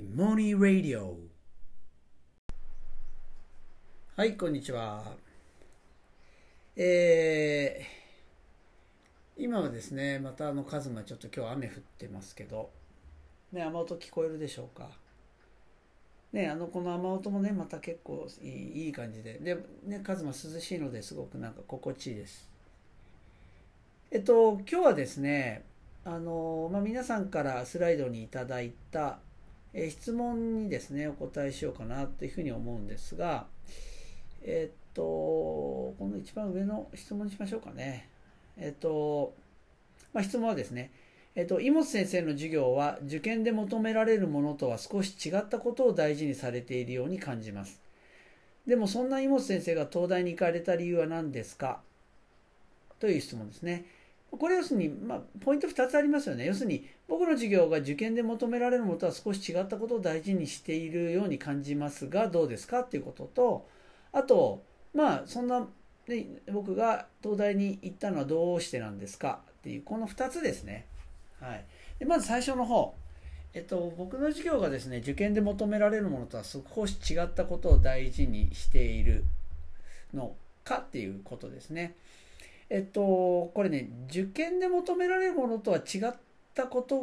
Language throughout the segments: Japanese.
モニーラディオはいこんにちは。えー、今はですねまたあのカズマちょっと今日雨降ってますけどね雨音聞こえるでしょうか。ねあのこの雨音もねまた結構いいいい感じで。でねカズマ涼しいのですごくなんか心地いいです。えっと今日はですねあの、まあ、皆さんからスライドにいただいた、え質問にですねお答えしようかなというふうに思うんですがえっとこの一番上の質問にしましょうかねえっと、まあ、質問はですねえっと、井本先生の授業は受験で求められるものとは少し違ったことを大事にされているように感じます。でもそんな井本先生が東大に行かれた理由は何ですか？という質問ですね。これ要するに、まあ、ポイント2つありますよね。要するに、僕の授業が受験で求められるものとは少し違ったことを大事にしているように感じますが、どうですかっていうことと、あと、まあ、そんな、ね、僕が東大に行ったのはどうしてなんですかっていう、この2つですね。はい。でまず最初の方。えっと、僕の授業がですね、受験で求められるものとは少し違ったことを大事にしているのかっていうことですね。えっと、これね、受験で求められるものとは違ったこと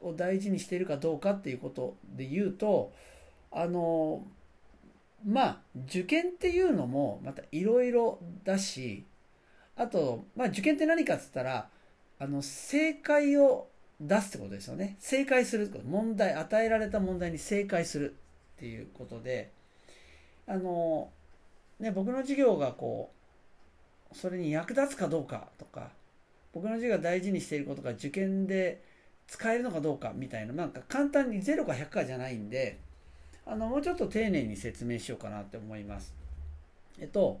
を大事にしているかどうかっていうことで言うと、あの、まあ、受験っていうのもまたいろいろだし、あと、まあ、受験って何かっつったら、あの、正解を出すってことですよね。正解する。問題、与えられた問題に正解するっていうことで、あの、ね、僕の授業がこう、それに役立つかどうかとか僕の授業が大事にしていることが受験で使えるのかどうかみたいななんか簡単に0か100かじゃないんであのもうちょっと丁寧に説明しようかなって思います。えっと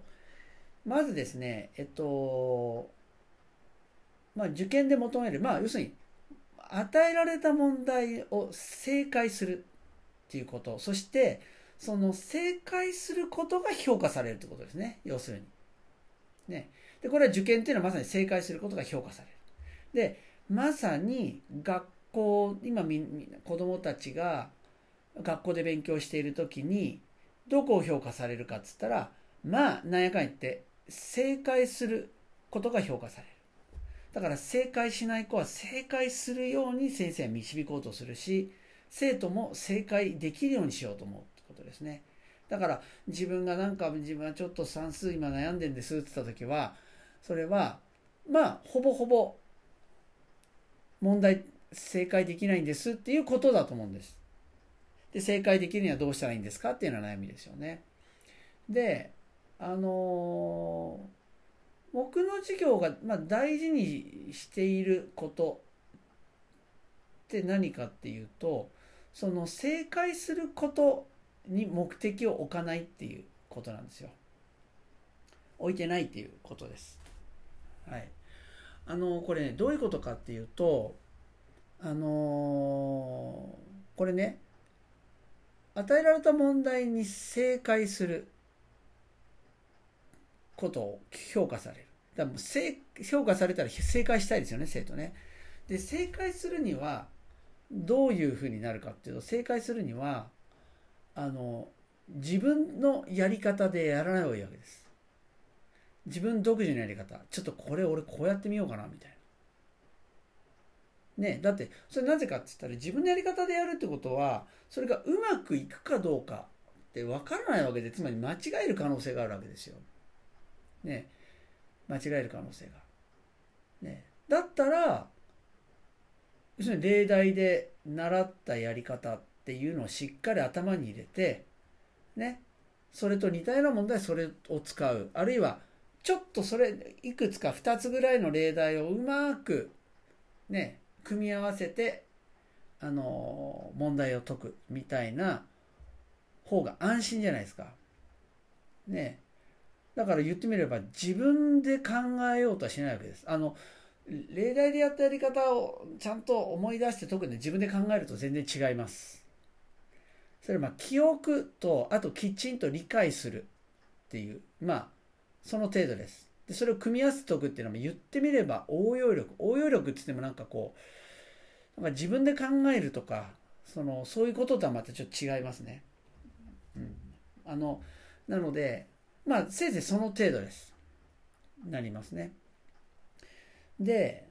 まずですねえっとまあ受験で求めるまあ要するに与えられた問題を正解するっていうことそしてその正解することが評価されるってことですね要するに。ね。で、これは受験っていうのはまさに正解することが評価される。で、まさに学校、今みんな子供たちが学校で勉強している時に、どこを評価されるかっつったら、まあ、なんやかん言って、正解することが評価される。だから正解しない子は正解するように先生は導こうとするし、生徒も正解できるようにしようと思うってことですね。だから自分がなんか自分はちょっと算数今悩んでんですって言った時はそれはまあほぼほぼ問題正解できないんですっていうことだと思うんです。で正解できるにはどうしたらいいんですか？っていうのは悩みですよね。であのー、僕の授業が、まあ、大事にしていることって何かっていうとその正解することに目的を置かないっていうことなんですよ。置いてないっていうことです。はい。あの、これね、どういうことかっていうと、あのー、これね、与えられた問題に正解することを評価される。だから正評価されたら正解したいですよね、生徒ね。で、正解するには、どういうふうになるかっていうと、正解するには、あの自分のやり方でやらない方がいいわけです。自分独自のやり方。ちょっとこれ俺こうやってみようかなみたいな。ねだってそれなぜかって言ったら自分のやり方でやるってことはそれがうまくいくかどうかって分からないわけでつまり間違える可能性があるわけですよ。ね間違える可能性が。ねだったら要するに例題で習ったやり方っていうのをしっかり頭に入れて、ね、それと似たような問題それを使う。あるいは、ちょっとそれ、いくつか2つぐらいの例題をうまく、ね、組み合わせて、あの、問題を解くみたいな方が安心じゃないですか。ね。だから言ってみれば自分で考えようとはしないわけです。あの、例題でやったやり方をちゃんと思い出して特に自分で考えると全然違います。それはまあ記憶とあときちんと理解するっていうまあその程度ですでそれを組み合わせておくっていうのは言ってみれば応用力応用力って言ってもなんかこうなんか自分で考えるとかそのそういうこととはまたちょっと違いますね。うん、あのなのでまあせいぜいその程度です。なりますね。で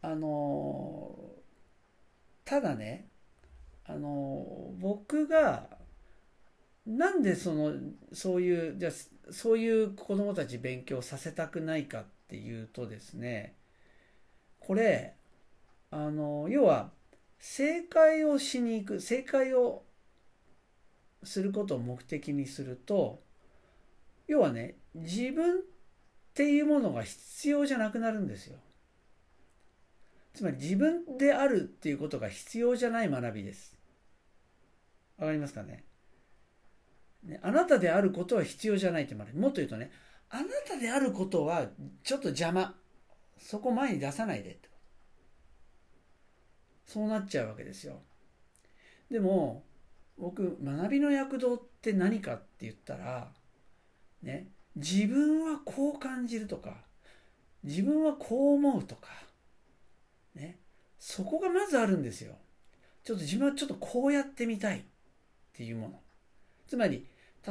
あのただねあの僕がなんでそのそういうじゃそういう子供たち勉強させたくないかっていうとですねこれあの要は正解をしに行く正解をすることを目的にすると要はね自分っていうものが必要じゃなくなるんですよ。つまり自分であるっていうことが必要じゃない学びです。わかりますかね？ねあなたであることは必要じゃないって学びもっと言うとねあなたであることはちょっと邪魔。そこ前に出さないで。ってそうなっちゃうわけですよ。でも僕学びの躍動って何かって言ったらね自分はこう感じるとか自分はこう思うとかねそこがまずあるんですよ。ちょっと自分はちょっとこうやってみたい。っていうもの。つまり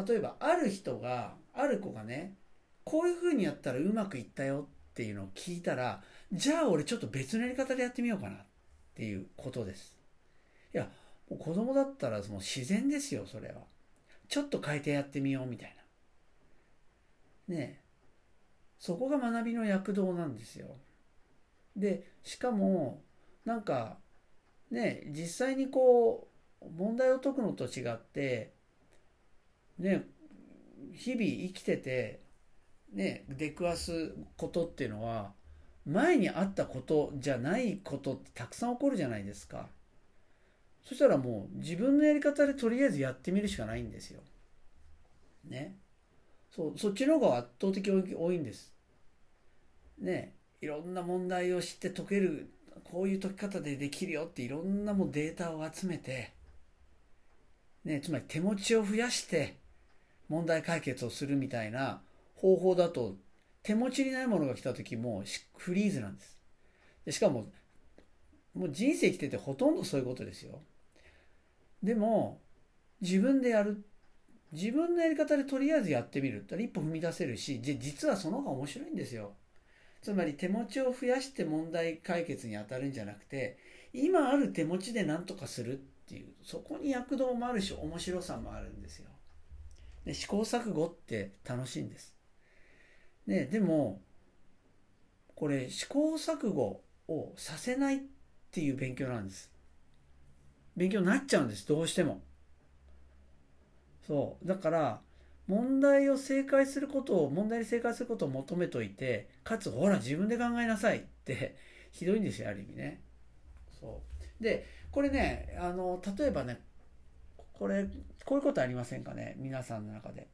例えばある人がある子がねこういうふうにやったらうまくいったよっていうのを聞いたらじゃあ俺ちょっと別のやり方でやってみようかなっていうことです。いやもう子供だったらもう自然ですよそれは。ちょっと変えてやってみようみたいな。ねえ。そこが学びの躍動なんですよ。でしかもなんかね実際にこう問題を解くのと違ってね日々生きててね出くわすことっていうのは前にあったことじゃないことってたくさん起こるじゃないですか。そしたらもう自分のやり方でとりあえずやってみるしかないんですよ。ね。そうそっちの方が圧倒的多いんです。ね。いろんな問題を知って解けるこういう解き方でできるよっていろんなもデータを集めて、ね、つまり手持ちを増やして問題解決をするみたいな方法だと手持ちにないものが来た時もフリーズなんです。でしかももう人生生きててほとんどそういうことですよ。でも自分でやる自分のやり方でとりあえずやってみるって一歩踏み出せるし実はその方が面白いんですよ。つまり手持ちを増やして問題解決に当たるんじゃなくて今ある手持ちで何とかするっていうそこに躍動もあるし面白さもあるんですよ。で試行錯誤って楽しいんです。ね、でもこれ試行錯誤をさせないっていう勉強なんです。勉強になっちゃうんですどうしても。そうだから問題を正解することを問題に正解することを求めといてかつほら自分で考えなさいってひどいんですよある意味ね。そうでこれねあの例えばねこれこういうことありませんかね皆さんの中で。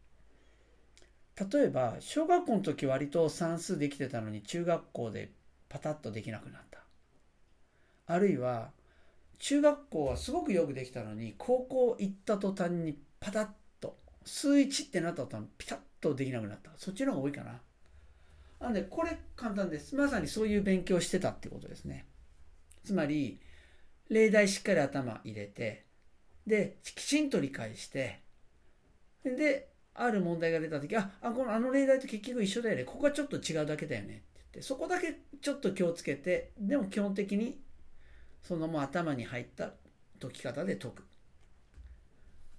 例えば小学校の時割と算数できてたのに中学校でパタッとできなくなった。あるいは中学校はすごくよくできたのに高校行った途端にパタッと数1ってなった途端ピタッとできなくなったそっちの方が多いかななんでこれ簡単ですまさにそういう勉強してたってことですねつまり例題しっかり頭入れてできちんと理解してである問題が出た時ああこのあの例題と結局一緒だよねここはちょっと違うだけだよねって言ってそこだけちょっと気をつけてでも基本的にそのもう頭に入った解き方で解く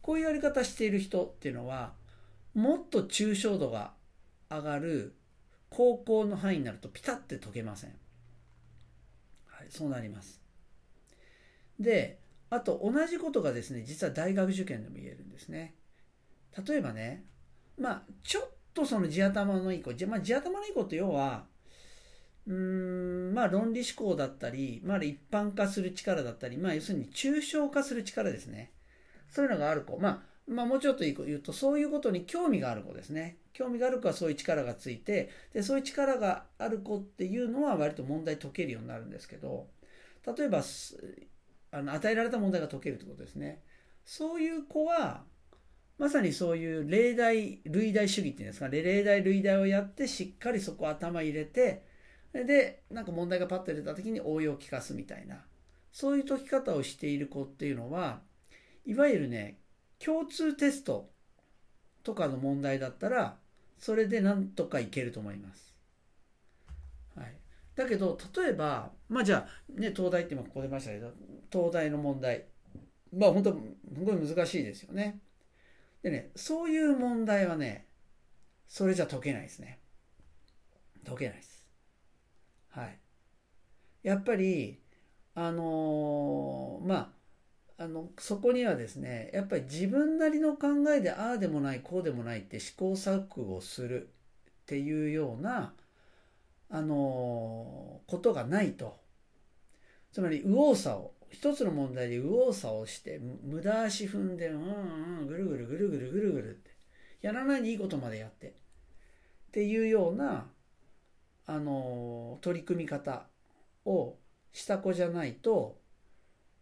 こういうやり方している人っていうのはもっと抽象度が上がる高校の範囲になるとピタッて解けません。はい、そうなります。で、あと同じことがですね、実は大学受験でも言えるんですね。例えばね、まあ、ちょっとその地頭のいい子、まあ、地頭のいい子って要は、うーん、まあ論理思考だったり、まあ一般化する力だったり、まあ要するに抽象化する力ですね。そういうのがある子。まあ、まあ、もうちょっと言うと、そういうことに興味がある子ですね。興味がある子はそういう力がついて、で、そういう力がある子っていうのは割と問題解けるようになるんですけど、例えば、あの与えられた問題が解けるってことですね。そういう子は、まさにそういう例題、類題主義っていうんですかね、例題、類題をやって、しっかりそこ頭入れて、で、なんか問題がパッと出た時に応用を聞かすみたいな。そういう解き方をしている子っていうのはいわゆるね共通テストとかの問題だったらそれでなんとかいけると思います。だけど例えばまあじゃあね東大って今ここ出ましたけど東大の問題まあ本当すごい難しいですよね。でねそういう問題はねそれじゃ解けないですね。解けないです。はい。やっぱりあのー、まああのそこにはですねやっぱり自分なりの考えでああでもないこうでもないって試行錯誤するっていうようなあのことがないとつまり右往左往一つの問題で右往左往して無駄足踏んでうんうんぐるぐるぐるぐるぐるぐるってやらないにいいことまでやってっていうようなあの取り組み方をした子じゃないと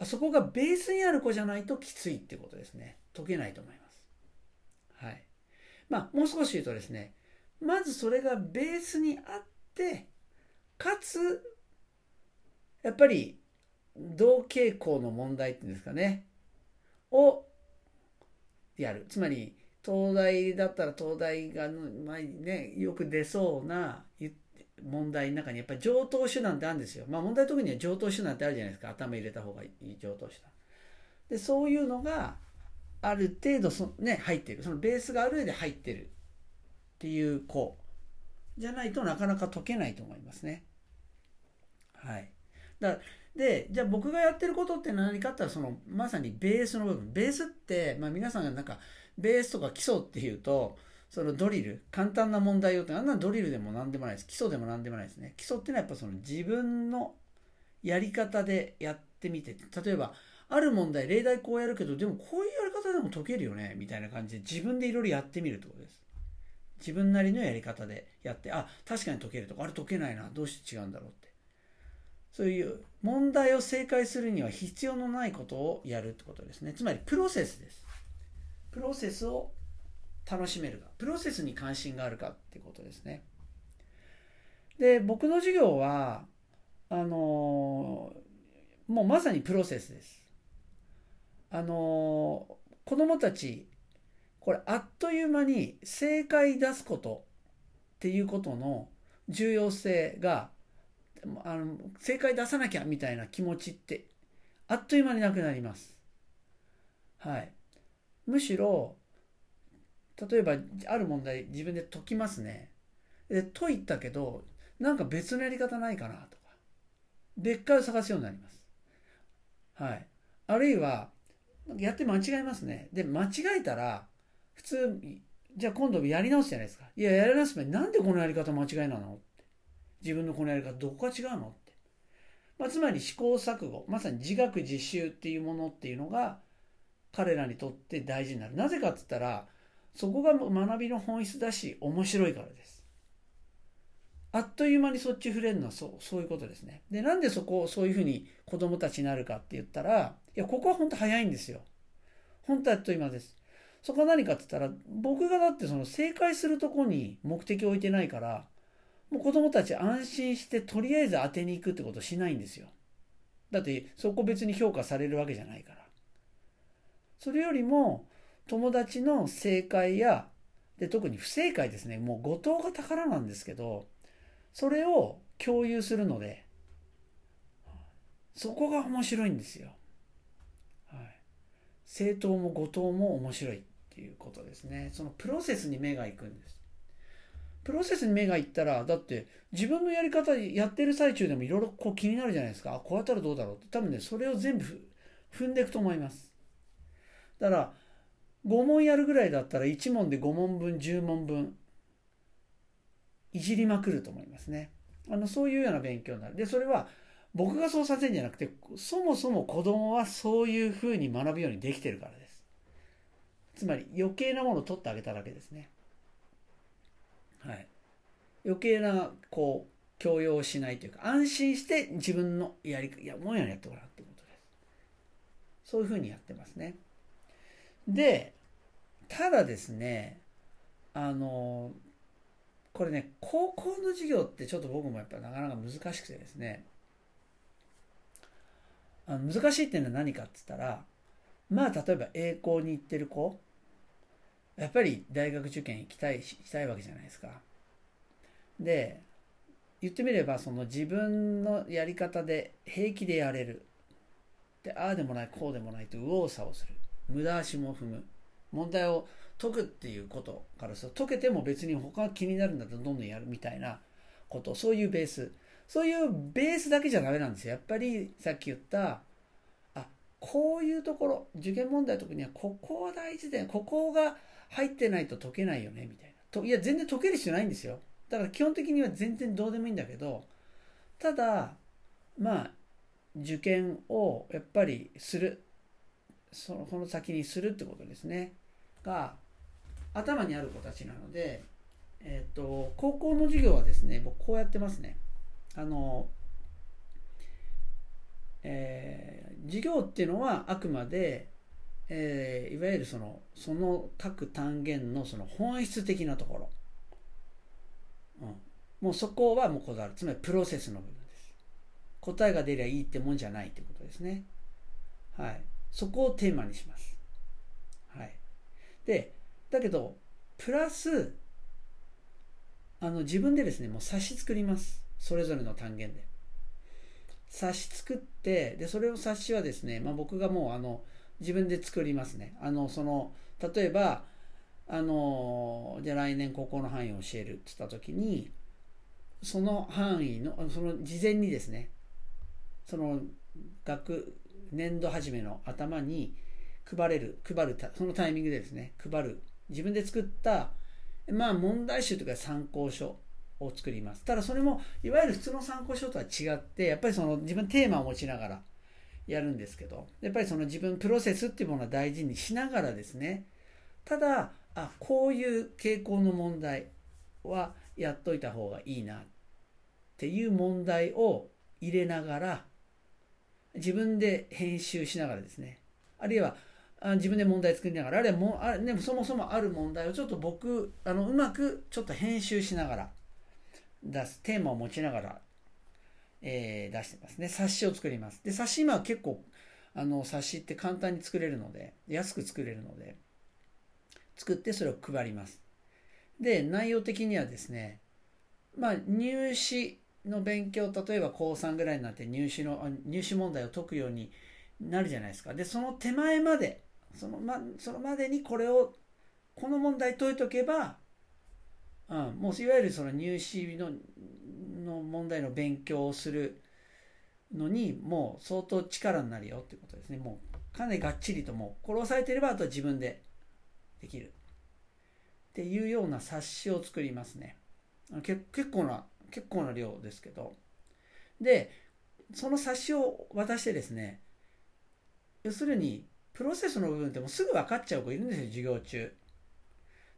あそこがベースにある子じゃないときついってことですね。解けないと思います。はい。まあ、もう少し言うとですね、まずそれがベースにあって、かつ、やっぱり同傾向の問題っていうんですかね、をやる。つまり、東大だったら東大が、まあね、よく出そうな問題の中にやっぱり上等手段ってあるんですよ。まあ問題特には上等手段ってあるじゃないですか。頭入れた方がいい上等手段。で、そういうのがある程度そ、ね、入ってる。そのベースがある上で入ってるっていう子じゃないとなかなか解けないと思いますね。はい。だで、じゃあ僕がやってることって何かって言ったら、そのまさにベースの部分。ベースって、まあ皆さんがなんかベースとか基礎っていうと、そのドリル、簡単な問題をって、あんなドリルでも何でもないです。基礎でも何でもないですね。基礎っていうのはやっぱその自分のやり方でやってみて、例えば、ある問題、例題こうやるけど、でもこういうやり方でも解けるよね、みたいな感じで自分でいろいろやってみるってことです。自分なりのやり方でやって、あ、確かに解けるとか、あれ解けないな、どうして違うんだろうって。そういう問題を正解するには必要のないことをやるってことですね。つまりプロセスです。プロセスを楽しめるか、プロセスに関心があるかってことですね。で、僕の授業は、あのもうまさにプロセスです。あの子供たち、これあっという間に正解出すことっていうことの重要性が、あの正解出さなきゃみたいな気持ちってあっという間になくなります。はい。むしろ例えばある問題自分で解きますね。で解いたけどなんか別のやり方ないかなとか。別解を探すようになります。はい。あるいはやって間違えますね。で間違えたら普通じゃあ今度やり直すじゃないですかいややり直す前になんでこのやり方間違いなの？自分のこのやり方どこが違うのって、まあ、つまり試行錯誤まさに自学自習っていうものっていうのが彼らにとって大事になるなぜかって言ったらそこが学びの本質だし面白いからです。あっという間にそっち触れるのはそうそういうことですね。で、なんでそこをそういうふうに子供たちになるかって言ったら、いや、ここは本当早いんですよ。本当あっという間です。そこは何かって言ったら、僕がだってその正解するとこに目的を置いてないから、もう子供たち安心してとりあえず当てに行くってことしないんですよ。だってそこ別に評価されるわけじゃないから。それよりも、友達の正解やで特に不正解ですねもう後藤が宝なんですけどそれを共有するのでそこが面白いんですよ。はい、政党も後藤も面白いていうことですね。そのプロセスに目が行くんです。プロセスに目がいったら、だって自分のやり方やってる最中でもいろいろこう気になるじゃないですか。あ、こうやったらどうだろうって。多分ね、それを全部踏んでいくと思います。だから、5問やるぐらいだったら1問で5問分10問分いじりまくると思いますね。あのそういうような勉強になる。でそれは僕がそうさせるんじゃなくてそもそも子供はそういうふうに学ぶようにできてるからです。つまり余計なものを取ってあげただけですね。はい。余計なこう強要しないというか安心して自分のやりいやもんややってごらんってことです。そういうふうにやってますね。で、ただですね、あの、これね、高校の授業ってちょっと僕もやっぱなかなか難しくてですね、あの難しいっていうのは何かっつったらまあ例えば栄光に行ってる子やっぱり大学受験行きたい行きたいわけじゃないですか。で言ってみればその自分のやり方で平気でやれる。でああでもないこうでもないと右往左往する。無駄足も踏む。問題を解くっていうことからすると解けても別に他が気になるんだったらどんどんやるみたいなこと。そういうベース。そういうベースだけじゃダメなんですよ。やっぱりさっき言ったあこういうところ受験問題特にはここは大事でここが入ってないと解けないよねみたいな。といや全然解ける必要ないんですよ。だから基本的には全然どうでもいいんだけどただまあ受験をやっぱりする。そのこの先にするってことですね。が頭にある子たちなので、えっ、と高校の授業はですね僕こうやってますね。あの、えー、授業っていうのはあくまで、えー、いわゆるそのその各単元のその本質的なところ、うん、もうそこはもうこだわる。つまりプロセスの部分です。答えが出りゃいいってもんじゃないってことですね。はい。そこをテーマにします。はい。でだけどプラスあの自分でですねもう冊子作ります。それぞれの単元で。冊子作ってでそれを冊子はですね、まあ、僕がもうあの自分で作りますねあのその例えばあのじゃあ来年ここの範囲を教えるって言った時にその範囲のその事前にですねその学年度初めの頭に配れる配るそのタイミングでですね配る自分で作ったまあ問題集とか参考書を作ります。ただそれもいわゆる普通の参考書とは違ってやっぱりその自分テーマを持ちながらやるんですけどやっぱりその自分プロセスっていうものは大事にしながらですねただあこういう傾向の問題はやっといた方がいいなっていう問題を入れながら自分で編集しながらですねあるいは自分で問題作りながらあるいはもあね、そもそもある問題をちょっと僕あのうまくちょっと編集しながら出すテーマを持ちながら、えー、出してますね。冊子を作ります。で冊子今は結構あの冊子って簡単に作れるので安く作れるので作ってそれを配ります。で内容的にはですねまあ入試の勉強例えば高3ぐらいになって入試の入試問題を解くようになるじゃないですか。でその手前までその,、ま、そのまでにこれをこの問題解いとけばうん、もういわゆるその入試のの問題の勉強をするのにもう相当力になるよっていうことですね。もうかなりがっちりともうこれ押さえてればあとは自分でできる。っていうような冊子を作りますね。結構な結構な量ですけど。でその冊子を渡してですね要するにプロセスの部分ってもうすぐ分かっちゃう子いるんですよ授業中。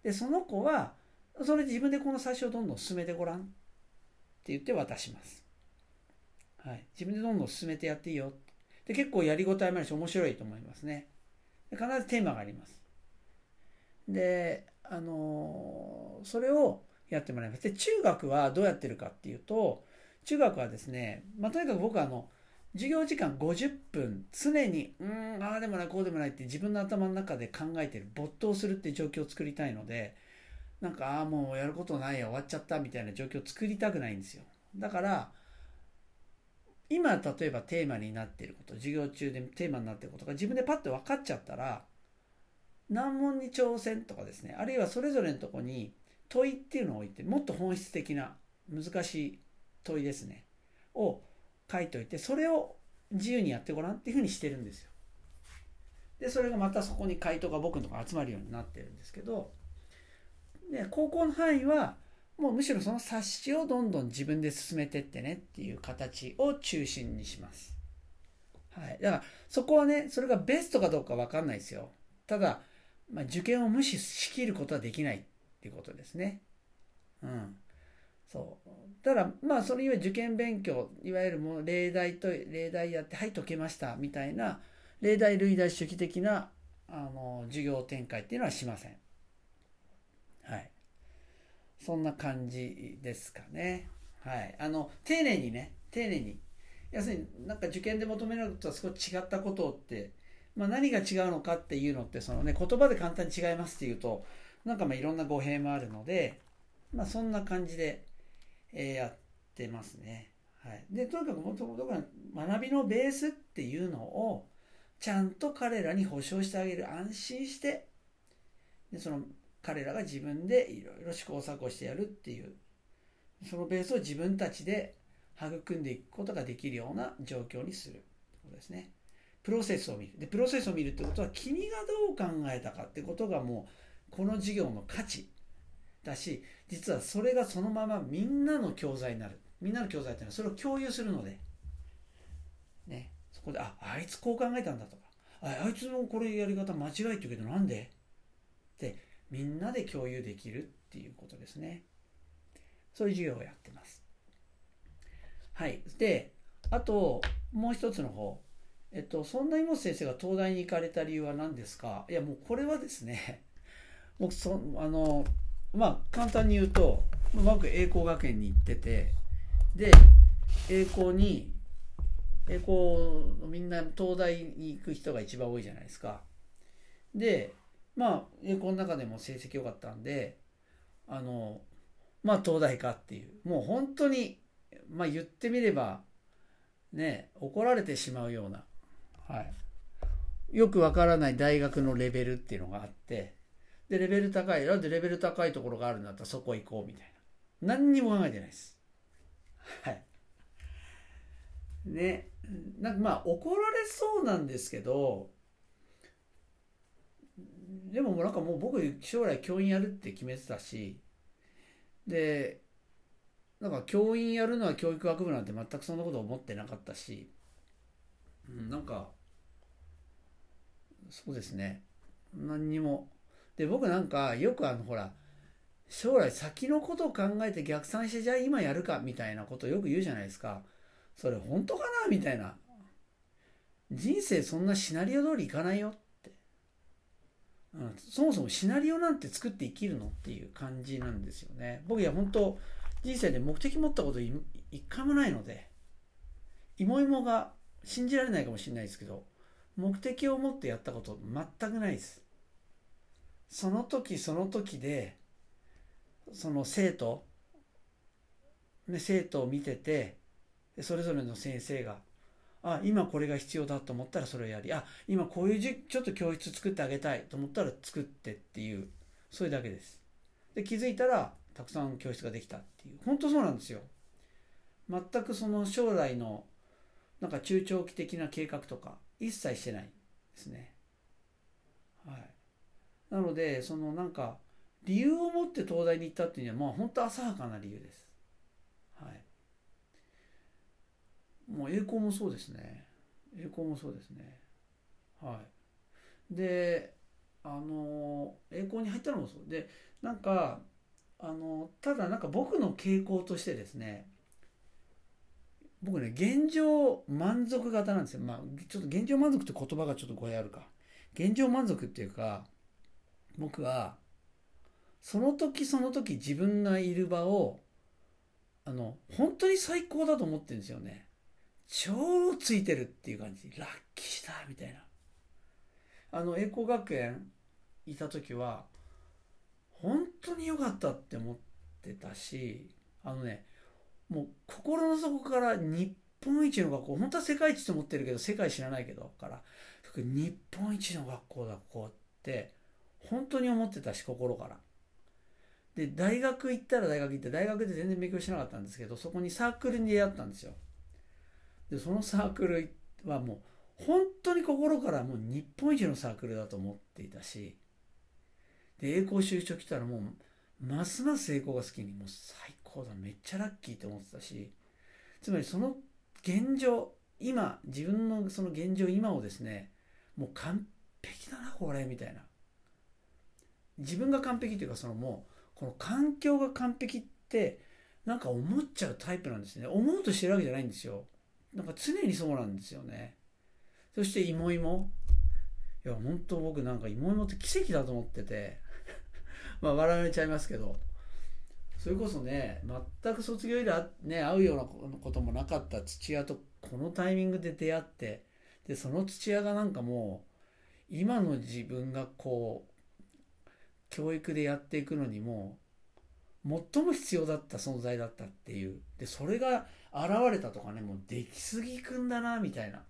でその子はそれ自分でこの冊子をどんどん進めてごらん。言って渡します。はい。自分でどんどん進めてやっていいよ。で、結構やりごたえもあるし面白いと思いますね。で必ずテーマがあります。で、あのー、それをやってもらいます。で、中学はどうやってるかっていうと、中学はですね、まあ、とにかく僕はあの、授業時間50分常にうんああでもないこうでもないって自分の頭の中で考えてる没頭するっていう状況を作りたいのでなんか、ああ、もうやることないや、終わっちゃったみたいな状況を作りたくないんですよ。だから、今、例えばテーマになってること、授業中でテーマになってることが自分でパッと分かっちゃったら、難問に挑戦とかですね、あるいはそれぞれのとこに問いっていうのを置いて、もっと本質的な難しい問いですね、を書いといて、それを自由にやってごらんっていうふうにしてるんですよ。で、それがまたそこに回答が僕のとこ集まるようになってるんですけど、で高校の範囲はもうむしろその冊子をどんどん自分で進めてってねっていう形を中心にします。はい。だからそこはね、それがベストかどうかわかんないですよ。ただ、まあ、受験を無視しきることはできないっていうことですね。うん。そう。ただ、まあ、それいわゆる受験勉強、いわゆるもう例題と、例題やって、はい、解けました、みたいな、例題類題主義的な、あの、授業展開っていうのはしません。はい。そんな感じですかね。はい。あの、丁寧にね、丁寧に要するになんか受験で求められるとは少し違ったことって、まあ、何が違うのかっていうのってそのね言葉で簡単に違いますっていうとなんかまあいろんな語弊もあるので、まあ、そんな感じで、えー、やってますね。はい、でとにかくもともと学びのベースっていうのをちゃんと彼らに保証してあげる安心してでその彼らが自分でいろいろ試行錯誤してやるっていうそのベースを自分たちで育んでいくことができるような状況にすることですね。プロセスを見る。で、プロセスを見るってことは君がどう考えたかってことがもうこの授業の価値だし、実はそれがそのままみんなの教材になる。みんなの教材っていうのはそれを共有するので、ね、そこで、あ、あいつこう考えたんだとか、ああいつのこれやり方間違いって言うけどなんで？みんなで共有できるっていうことですね。そういう授業をやってます。はい。で、あと、もう一つの方。えっと、そんな妹先生が東大に行かれた理由は何ですか？いや、もうこれはですね、僕、そあの、まあ、簡単に言うと、僕、栄光学園に行ってて、で、栄光に、栄光、みんな東大に行く人が一番多いじゃないですか。で、まあ、栄光の中でも成績良かったんで、あの、まあ、東大かっていう、もう本当に、まあ、言ってみれば、ね、怒られてしまうような、はい。よくわからない大学のレベルっていうのがあって、で、レベル高い、なんでレベル高いところがあるんだったらそこ行こうみたいな。何にも考えてないです。はい。ね、なんかまあ怒られそうなんですけど、でもなんかもう僕将来教員やるって決めてたしでなんか教員やるのは教育学部なんて全くそんなこと思ってなかったし、うん、なんかそうですね。何にも。で僕なんかよくあのほら将来先のことを考えて逆算してじゃあ今やるかみたいなことよく言うじゃないですか。それ本当かなみたいな。人生そんなシナリオ通りいかないようん、そもそもシナリオなんて作って生きるのっていう感じなんですよね。僕は本当人生で目的持ったこと一回もないので、芋芋が信じられないかもしれないですけど、目的を持ってやったこと全くないです。その時その時で、その生徒、ね、生徒を見てて、それぞれの先生があ今これが必要だと思ったらそれをやりあ今こういうじちょっと教室作ってあげたいと思ったら作ってっていうそれだけです。で気づいたらたくさん教室ができたっていう。本当そうなんですよ。全くその将来のなんか中長期的な計画とか一切してないですね。はい。なのでそのなんか理由を持って東大に行ったっていうのはまあ本当浅はかな理由ですはいもう栄光もそうですね。栄光もそうですね。はい。であの栄光に入ったのもそう。でなんかあのただなんか僕の傾向としてですね僕ね現状満足型なんですよ。まあちょっと現状満足って言葉がちょっと語弊あるか。現状満足っていうか僕はその時その時自分がいる場をあの本当に最高だと思ってるんですよね。超ついてるっていう感じ。ラッキーだみたいな。あの栄光学園いた時は本当に良かったって思ってたしあのねもう心の底から日本一の学校本当は世界一と思ってるけど世界知らないけどから日本一の学校だここって本当に思ってたし心から。で大学行ったら大学行って大学で全然勉強しなかったんですけどそこにサークルに出会ったんですよ。でそのサークルはもう本当に心からもう日本一のサークルだと思っていたしで栄光就職来たらもうますます栄光が好きにもう最高だめっちゃラッキーって思ってたしつまりその現状今自分のその現状今をですねもう完璧だなこれみたいな。自分が完璧っていうかそのもうこの環境が完璧ってなんか思っちゃうタイプなんですね。思うとしてるわけじゃないんですよ。なんか常にそうなんですよね。そして芋芋。いや、本当僕なんか芋芋って奇跡だと思ってて、まあ笑われちゃいますけど、それこそね、全く卒業以来ね、会うようなこともなかった父親とここのタイミングで出会ってでその土屋がなんかもう今の自分がこう教育でやっていくのにも最も必要だった存在だったっていう。でそれが現れたとかねもう出来すぎくんだなみたいな。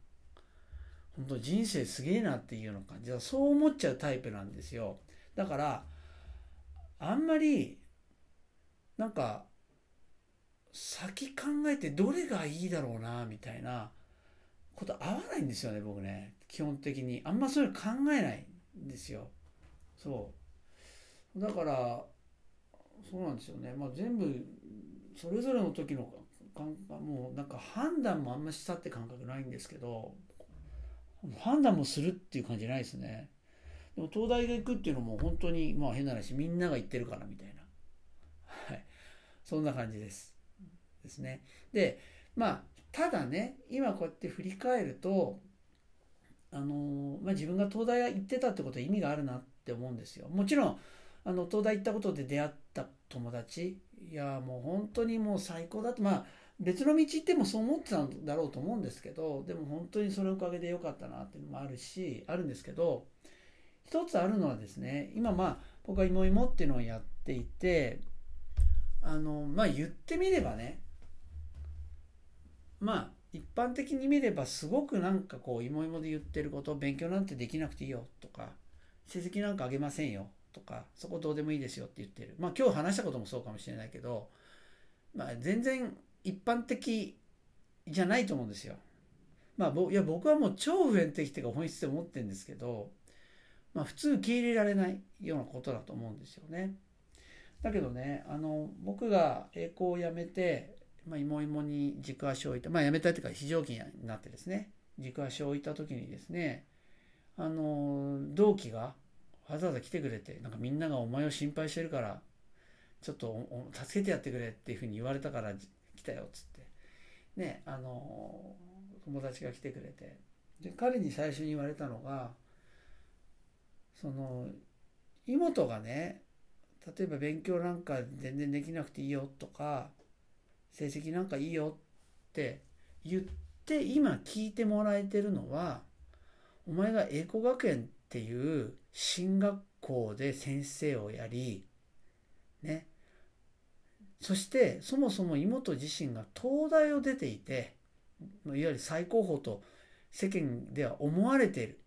本当人生すげえなっていうような感じだそう思っちゃうタイプなんですよ。だからあんまりなんか先考えてどれがいいだろうなみたいなこと合わないんですよね僕ね。基本的に。あんまそういうの考えないんですよ。そう。だからそうなんですよね。まあ全部それぞれの時の感覚もうなんか判断もあんましたって感覚ないんですけど判断もするっていう感じないですね。でも東大が行くっていうのも本当にまあ変な話みんなが行ってるからみたいな。はい。そんな感じです。ですね。でまあただね今こうやって振り返るとあのまあ、自分が東大行ってたってことは意味があるなって思うんですよ。もちろんあの東大行ったことで出会った友達いやもう本当にもう最高だとまあ別の道行ってもそう思ってたんだろうと思うんですけどでも本当にそのおかげで良かったなっていうのもあるしあるんですけど一つあるのはですね今まあ僕は芋芋っていうのをやっていてあのまあ言ってみればねまあ一般的に見ればすごくなんかこう芋芋で言ってること勉強なんてできなくていいよとか成績なんかあげませんよとかそこどうでもいいですよって言ってる。まあ今日話したこともそうかもしれないけどまあ全然一般的じゃないと思うんですよ。まあいや僕はもう超普遍的っていうか本質で思ってるんですけどまあ普通受け入れられないようなことだと思うんですよね。だけどねあの僕が栄光をやめてまあ、芋芋に軸足を置いて、まあ、やめたいというか非常勤になってですね軸足を置いた時にですねあの同期がわざわざ来てくれてなんかみんながお前を心配してるからちょっと助けてやってくれっていうふうに言われたから来たよっつって。ねあの友達が来てくれて。で彼に最初に言われたのがその妹がね例えば勉強なんか全然できなくていいよとか成績なんかいいよって言って今聞いてもらえてるのはお前が英語学園っていう進学校で先生をやりね。そしてそもそも妹自身が東大を出ていていわゆる最高峰と世間では思われている。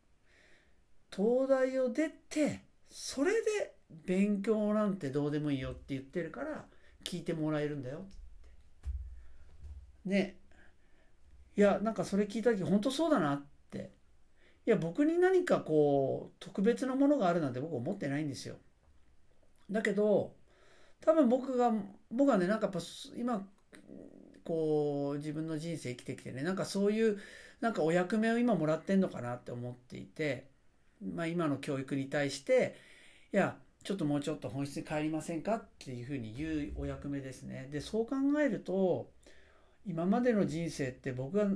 東大を出てそれで勉強なんてどうでもいいよって言ってるから聞いてもらえるんだよ。ね。いやなんかそれ聞いた時本当そうだなっていや僕に何かこう特別なものがあるなんて僕思ってないんですよ。だけど多分僕が僕はねなんかやっぱ今こう自分の人生生きてきてねなんかそういうなんかお役目を今もらってんのかなって思っていて、まあ、今の教育に対していやちょっともうちょっと本質に帰りませんかっていうふうに言うお役目ですね。でそう考えると今までの人生って僕が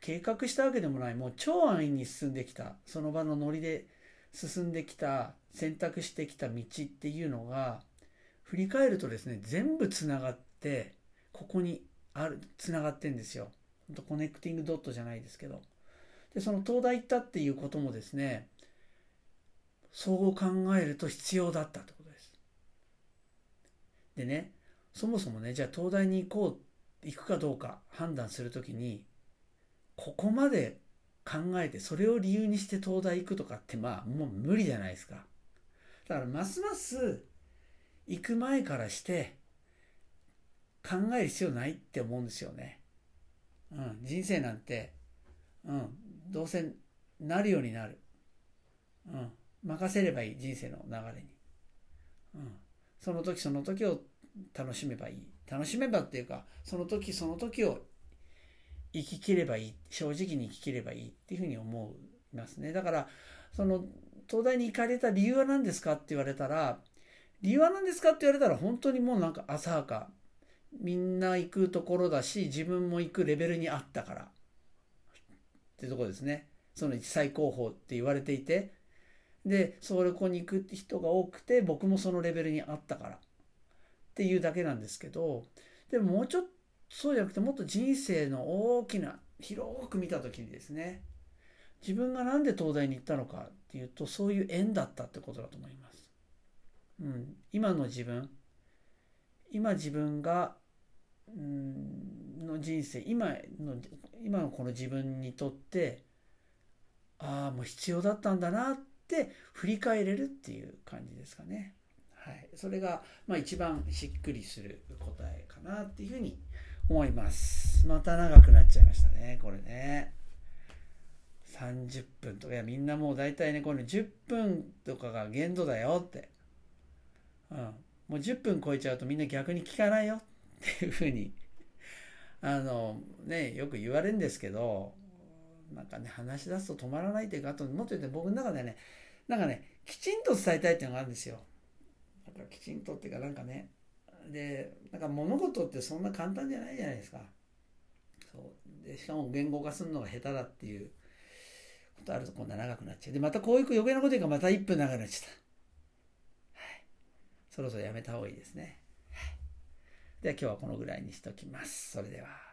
計画したわけでもないもう超安易に進んできたその場のノリで進んできた選択してきた道っていうのが振り返るとですね全部つながってここにあるつながってんですよ。コネクティングドットじゃないですけどでその東大行ったっていうこともですねそう考えると必要だったってことです。でねそもそもねじゃあ東大に行こう行くかどうか判断するときにここまで考えてそれを理由にして東大行くとかってまあもう無理じゃないですか。だからますます行く前からして考える必要ないって思うんですよね。うん人生なんてうんどうせなるようになる。うん任せればいい人生の流れに。うんその時その時を楽しめばいい。楽しめばっていうかその時その時を生ききればいい正直に生ききればいいっていうふうに思いますね。だからその東大に行かれた理由は何ですかって言われたら理由は何ですかって言われたら本当にもうなんか浅はか。みんな行くところだし自分も行くレベルにあったから。っていうとこですね。その最高峰って言われていて。でそこに行く人が多くて僕もそのレベルにあったから。っていうだけなんですけどでももうちょっとそうじゃなくてもっと人生の大きな広く見た時にですね自分が何で東大に行ったのかっていうとそういう縁だったってことだと思います。うん、今の自分今自分がうんの人生今の今のこの自分にとってああもう必要だったんだなって振り返れるっていう感じですかね。はい、それが、まあ、一番しっくりする答えかなっていうふうに思います。思いますまた長くなっちゃいましたね、これね。30分とか、いや、みんなもう大体ね、この10分とかが限度だよって。うん。もう10分超えちゃうとみんな逆に聞かないよっていうふうに、あの、ね、よく言われるんですけど、なんかね、話し出すと止まらないっていうか、あと、もっと言って僕の中ではね、なんかね、きちんと伝えたいっていうのがあるんですよ。なんかきちんとっていうか、なんかね、でなんか物事ってそんな簡単じゃないじゃないですか。そう。でしかも言語化するのが下手だっていうことあるとこんな長くなっちゃう。でまたこういう余計なこと言うからまた1分長くなっちゃった、はい、そろそろやめた方がいいですね、はい、では今日はこのぐらいにしときます。それでは。